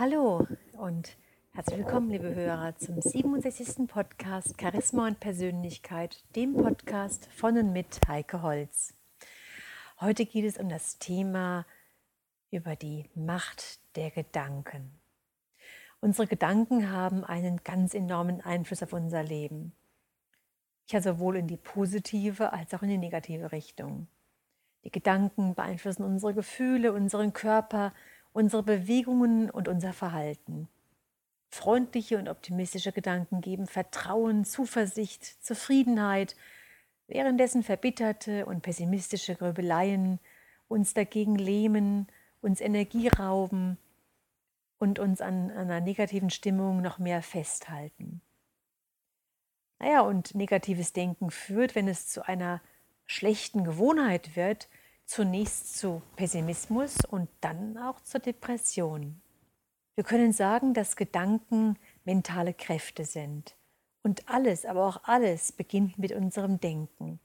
Hallo und herzlich willkommen, liebe Hörer, zum 67. Podcast Charisma und Persönlichkeit, dem Podcast von und mit Heike Holz. Heute geht es um das Thema über die Macht der Gedanken. Unsere Gedanken haben einen ganz enormen Einfluss auf unser Leben. Ja, sowohl in die positive als auch in die negative Richtung. Die Gedanken beeinflussen unsere Gefühle, unseren Körper, unsere Bewegungen und unser Verhalten. Freundliche und optimistische Gedanken geben Vertrauen, Zuversicht, Zufriedenheit, währenddessen verbitterte und pessimistische Grübeleien uns dagegen lähmen, uns Energie rauben und uns an, einer negativen Stimmung noch mehr festhalten. Naja, und negatives Denken führt, wenn es zu einer schlechten Gewohnheit wird, zunächst zu Pessimismus und dann auch zur Depression. Wir können sagen, dass Gedanken mentale Kräfte sind. Und alles, aber auch alles beginnt mit unserem Denken.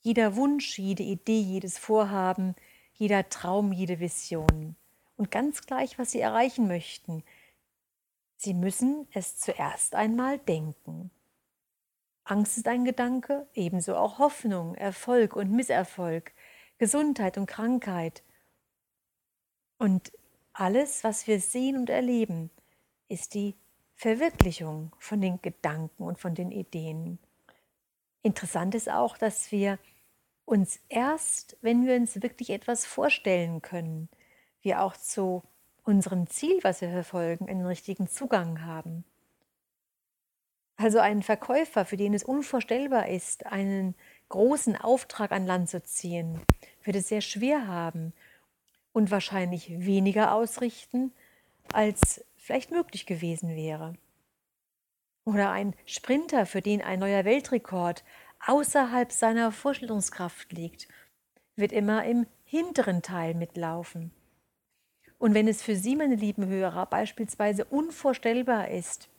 Jeder Wunsch, jede Idee, jedes Vorhaben, jeder Traum, jede Vision. Und ganz gleich, was Sie erreichen möchten, Sie müssen es zuerst einmal denken. Angst ist ein Gedanke, ebenso auch Hoffnung, Erfolg und Misserfolg, Gesundheit und Krankheit. Und alles, was wir sehen und erleben, ist die Verwirklichung von den Gedanken und von den Ideen. Interessant ist auch, dass wir uns erst, wenn wir uns wirklich etwas vorstellen können, wir auch zu unserem Ziel, was wir verfolgen, einen richtigen Zugang haben. Also ein Verkäufer, für den es unvorstellbar ist, einen großen Auftrag an Land zu ziehen, wird es sehr schwer haben und wahrscheinlich weniger ausrichten, als vielleicht möglich gewesen wäre. Oder ein Sprinter, für den ein neuer Weltrekord außerhalb seiner Vorstellungskraft liegt, wird immer im hinteren Teil mitlaufen. Und wenn es für Sie, meine lieben Hörer, beispielsweise unvorstellbar ist,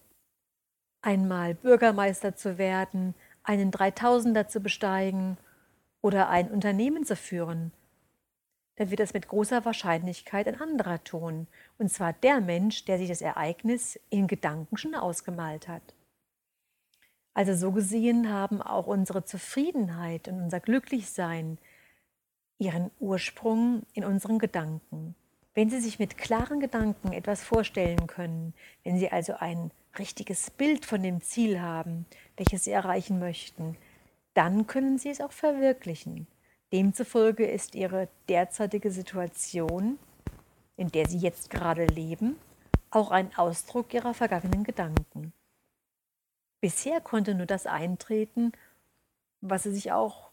einmal Bürgermeister zu werden, einen Dreitausender zu besteigen oder ein Unternehmen zu führen, dann wird das mit großer Wahrscheinlichkeit ein anderer tun, und zwar der Mensch, der sich das Ereignis in Gedanken schon ausgemalt hat. Also so gesehen haben auch unsere Zufriedenheit und unser Glücklichsein ihren Ursprung in unseren Gedanken. Wenn Sie sich mit klaren Gedanken etwas vorstellen können, wenn Sie also ein richtiges Bild von dem Ziel haben, welches Sie erreichen möchten, dann können Sie es auch verwirklichen. Demzufolge ist Ihre derzeitige Situation, in der Sie jetzt gerade leben, auch ein Ausdruck Ihrer vergangenen Gedanken. Bisher konnte nur das eintreten, was Sie sich auch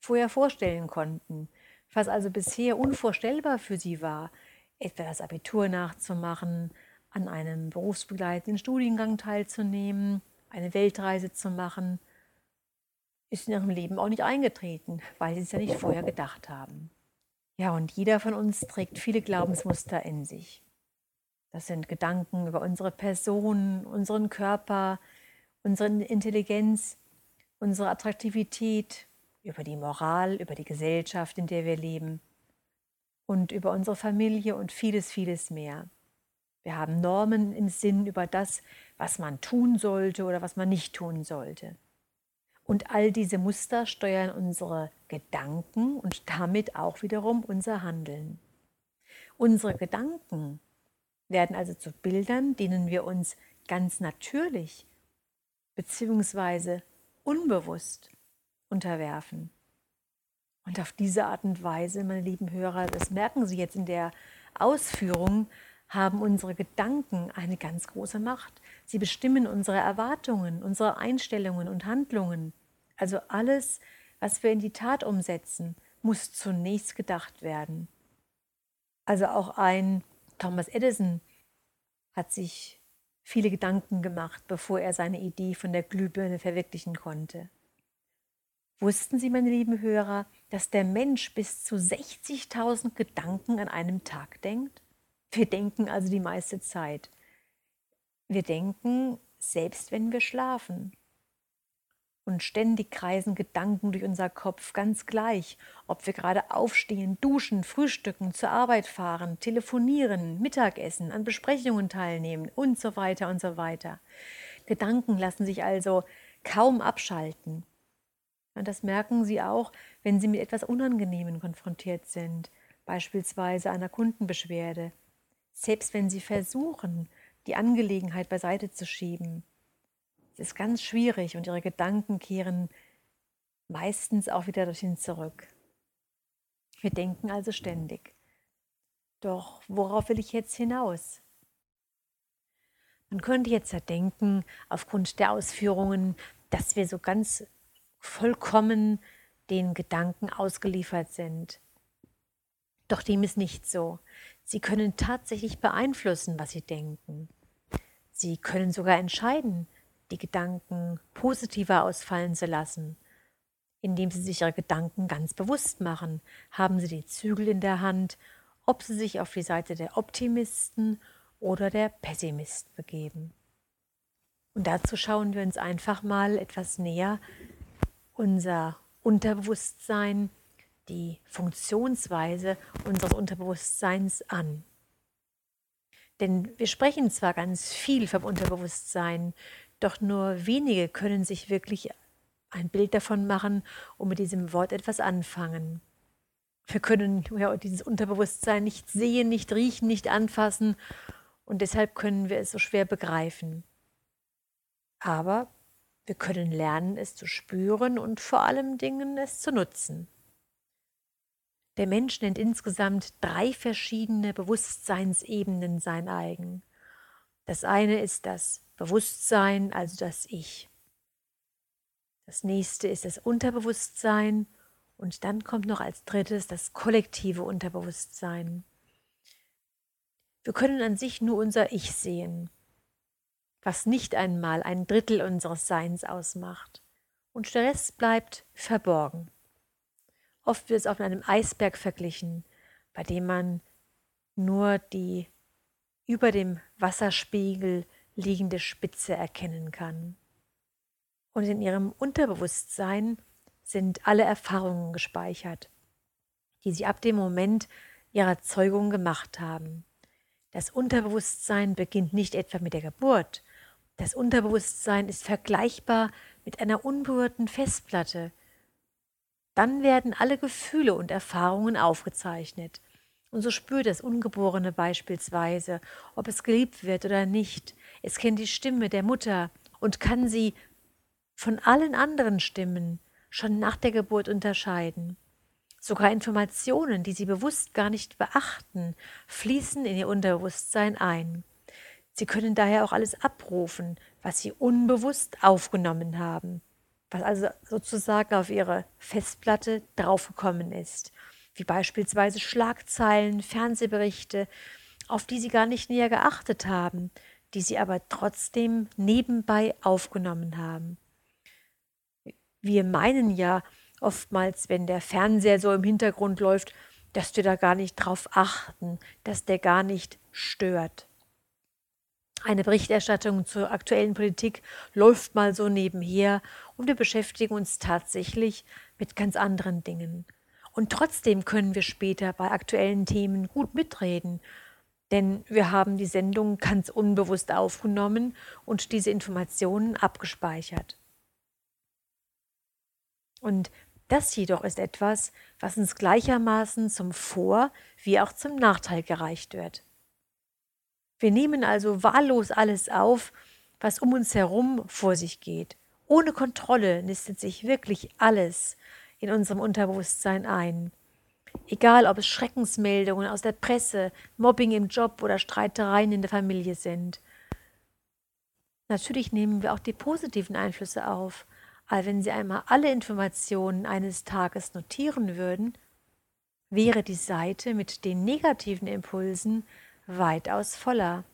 vorher vorstellen konnten, was also bisher unvorstellbar für Sie war, etwa das Abitur nachzumachen, an einem berufsbegleitenden Studiengang teilzunehmen, eine Weltreise zu machen, ist in ihrem Leben auch nicht eingetreten, weil sie es ja nicht vorher gedacht haben. Ja, und jeder von uns trägt viele Glaubensmuster in sich. Das sind Gedanken über unsere Person, unseren Körper, unsere Intelligenz, unsere Attraktivität, über die Moral, über die Gesellschaft, in der wir leben und über unsere Familie und vieles, vieles mehr. Wir haben Normen im Sinn über das, was man tun sollte oder was man nicht tun sollte. Und all diese Muster steuern unsere Gedanken und damit auch wiederum unser Handeln. Unsere Gedanken werden also zu Bildern, denen wir uns ganz natürlich bzw. unbewusst unterwerfen. Und auf diese Art und Weise, meine lieben Hörer, das merken Sie jetzt in der Ausführung, haben unsere Gedanken eine ganz große Macht. Sie bestimmen unsere Erwartungen, unsere Einstellungen und Handlungen. Also alles, was wir in die Tat umsetzen, muss zunächst gedacht werden. Also auch ein Thomas Edison hat sich viele Gedanken gemacht, bevor er seine Idee von der Glühbirne verwirklichen konnte. Wussten Sie, meine lieben Hörer, dass der Mensch bis zu 60.000 Gedanken an einem Tag denkt? Wir denken also die meiste Zeit. Wir denken selbst, wenn wir schlafen. Und ständig kreisen Gedanken durch unser Kopf, ganz gleich, ob wir gerade aufstehen, duschen, frühstücken, zur Arbeit fahren, telefonieren, Mittagessen, an Besprechungen teilnehmen und so weiter und so weiter. Gedanken lassen sich also kaum abschalten. Und das merken Sie auch, wenn Sie mit etwas Unangenehmen konfrontiert sind, beispielsweise einer Kundenbeschwerde. Selbst wenn Sie versuchen, die Angelegenheit beiseite zu schieben, es ist ganz schwierig und ihre Gedanken kehren meistens auch wieder dorthin zurück. Wir denken also ständig. Doch worauf will ich jetzt hinaus? Man könnte jetzt ja denken, aufgrund der Ausführungen, dass wir so ganz vollkommen den Gedanken ausgeliefert sind. Doch dem ist nicht so. Sie können tatsächlich beeinflussen, was sie denken. Sie können sogar entscheiden, die Gedanken positiver ausfallen zu lassen. Indem Sie sich Ihre Gedanken ganz bewusst machen, haben Sie die Zügel in der Hand, ob Sie sich auf die Seite der Optimisten oder der Pessimisten begeben. Und dazu schauen wir uns einfach mal etwas näher unser Unterbewusstsein, die Funktionsweise unseres Unterbewusstseins an. Denn wir sprechen zwar ganz viel vom Unterbewusstsein, doch nur wenige können sich wirklich ein Bild davon machen und mit diesem Wort etwas anfangen. Wir können ja, dieses Unterbewusstsein nicht sehen, nicht riechen, nicht anfassen und deshalb können wir es so schwer begreifen. Aber wir können lernen, es zu spüren und vor allem Dingen es zu nutzen. Der Mensch nennt insgesamt drei verschiedene Bewusstseinsebenen sein eigen. Das eine ist das Bewusstsein, also das Ich. Das nächste ist das Unterbewusstsein und dann kommt noch als drittes das kollektive Unterbewusstsein. Wir können an sich nur unser Ich sehen, was nicht einmal ein Drittel unseres Seins ausmacht. Und der Rest bleibt verborgen. Oft wird es auf einem Eisberg verglichen, bei dem man nur die über dem Wasserspiegel liegende Spitze erkennen kann. Und in ihrem Unterbewusstsein sind alle Erfahrungen gespeichert, die sie ab dem Moment ihrer Zeugung gemacht haben. Das Unterbewusstsein beginnt nicht etwa mit der Geburt. Das Unterbewusstsein ist vergleichbar mit einer unberührten Festplatte. Dann werden alle Gefühle und Erfahrungen aufgezeichnet. Und so spürt das Ungeborene beispielsweise, ob es geliebt wird oder nicht. Es kennt die Stimme der Mutter und kann sie von allen anderen Stimmen schon nach der Geburt unterscheiden. Sogar Informationen, die sie bewusst gar nicht beachten, fließen in ihr Unterbewusstsein ein. Sie können daher auch alles abrufen, was sie unbewusst aufgenommen haben, was also sozusagen auf ihre Festplatte draufgekommen ist wie beispielsweise Schlagzeilen, Fernsehberichte, auf die sie gar nicht näher geachtet haben, die sie aber trotzdem nebenbei aufgenommen haben. Wir meinen ja oftmals, wenn der Fernseher so im Hintergrund läuft, dass wir da gar nicht drauf achten, dass der gar nicht stört. Eine Berichterstattung zur aktuellen Politik läuft mal so nebenher und wir beschäftigen uns tatsächlich mit ganz anderen Dingen. Und trotzdem können wir später bei aktuellen Themen gut mitreden, denn wir haben die Sendung ganz unbewusst aufgenommen und diese Informationen abgespeichert. Und das jedoch ist etwas, was uns gleichermaßen zum Vor- wie auch zum Nachteil gereicht wird. Wir nehmen also wahllos alles auf, was um uns herum vor sich geht. Ohne Kontrolle nistet sich wirklich alles, in unserem Unterbewusstsein ein. Egal, ob es Schreckensmeldungen aus der Presse, Mobbing im Job oder Streitereien in der Familie sind. Natürlich nehmen wir auch die positiven Einflüsse auf, aber wenn Sie einmal alle Informationen eines Tages notieren würden, wäre die Seite mit den negativen Impulsen weitaus voller.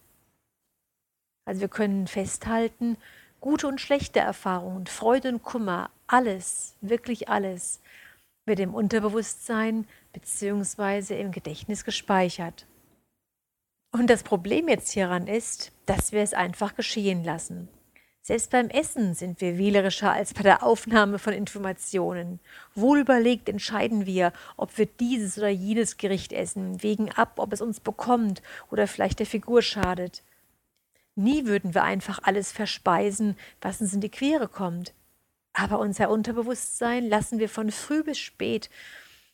Also wir können festhalten, gute und schlechte Erfahrungen, Freude und Kummer, alles, wirklich alles, wird im Unterbewusstsein bzw. im Gedächtnis gespeichert. Und das Problem jetzt hieran ist, dass wir es einfach geschehen lassen. Selbst beim Essen sind wir wählerischer als bei der Aufnahme von Informationen. Wohlüberlegt entscheiden wir, ob wir dieses oder jenes Gericht essen, wägen ab, ob es uns bekommt oder vielleicht der Figur schadet. Nie würden wir einfach alles verspeisen, was uns in die Quere kommt. Aber unser Unterbewusstsein lassen wir von früh bis spät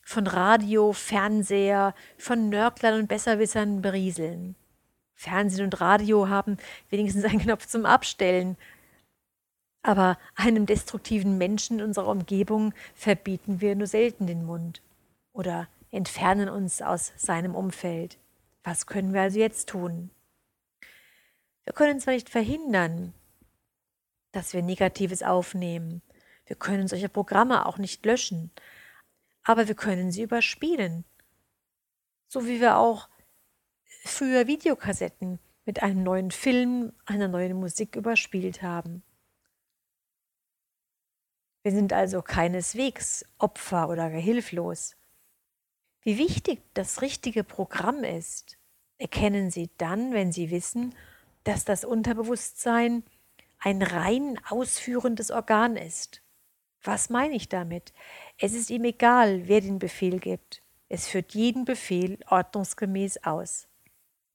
von Radio, Fernseher, von Nörglern und Besserwissern berieseln. Fernsehen und Radio haben wenigstens einen Knopf zum Abstellen, aber einem destruktiven Menschen in unserer Umgebung verbieten wir nur selten den Mund oder entfernen uns aus seinem Umfeld. Was können wir also jetzt tun? Wir können zwar nicht verhindern, dass wir Negatives aufnehmen, wir können solche Programme auch nicht löschen, aber wir können sie überspielen. So wie wir auch früher Videokassetten mit einem neuen Film, einer neuen Musik überspielt haben. Wir sind also keineswegs Opfer oder hilflos. Wie wichtig das richtige Programm ist, erkennen Sie dann, wenn Sie wissen, dass das Unterbewusstsein ein rein ausführendes Organ ist. Was meine ich damit? Es ist ihm egal, wer den Befehl gibt. Es führt jeden Befehl ordnungsgemäß aus.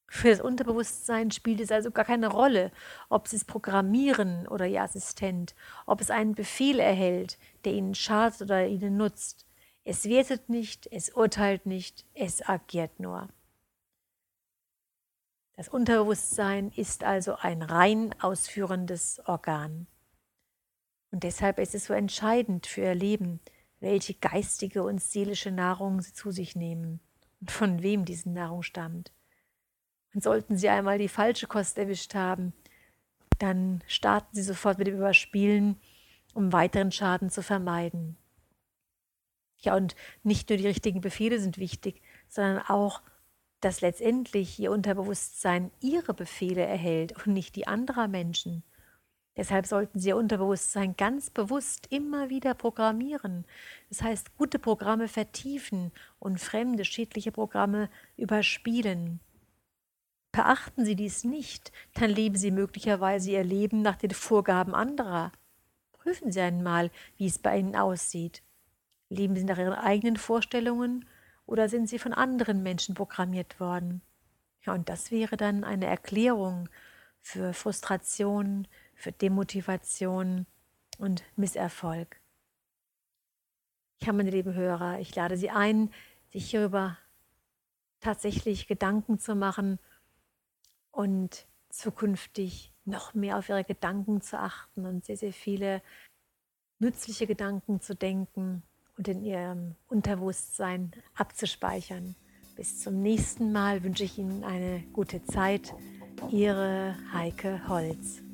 Für das Unterbewusstsein spielt es also gar keine Rolle, ob Sie es programmieren oder Ihr Assistent, ob es einen Befehl erhält, der Ihnen schadet oder Ihnen nutzt. Es wertet nicht, es urteilt nicht, es agiert nur. Das Unterbewusstsein ist also ein rein ausführendes Organ. Und deshalb ist es so entscheidend für Ihr Leben, welche geistige und seelische Nahrung Sie zu sich nehmen und von wem diese Nahrung stammt. Und sollten Sie einmal die falsche Kost erwischt haben, dann starten Sie sofort mit dem Überspielen, um weiteren Schaden zu vermeiden. Ja, und nicht nur die richtigen Befehle sind wichtig, sondern auch, dass letztendlich Ihr Unterbewusstsein Ihre Befehle erhält und nicht die anderer Menschen. Deshalb sollten Sie Ihr Unterbewusstsein ganz bewusst immer wieder programmieren. Das heißt, gute Programme vertiefen und fremde, schädliche Programme überspielen. Beachten Sie dies nicht, dann leben Sie möglicherweise Ihr Leben nach den Vorgaben anderer. Prüfen Sie einmal, wie es bei Ihnen aussieht. Leben Sie nach Ihren eigenen Vorstellungen oder sind Sie von anderen Menschen programmiert worden? Ja, und das wäre dann eine Erklärung für Frustration, für Demotivation und Misserfolg. Ja, meine lieben Hörer, ich lade Sie ein, sich hierüber tatsächlich Gedanken zu machen und zukünftig noch mehr auf ihre Gedanken zu achten und sehr, sehr viele nützliche Gedanken zu denken und in ihrem Unterbewusstsein abzuspeichern. Bis zum nächsten Mal wünsche ich Ihnen eine gute Zeit. Ihre Heike Holz.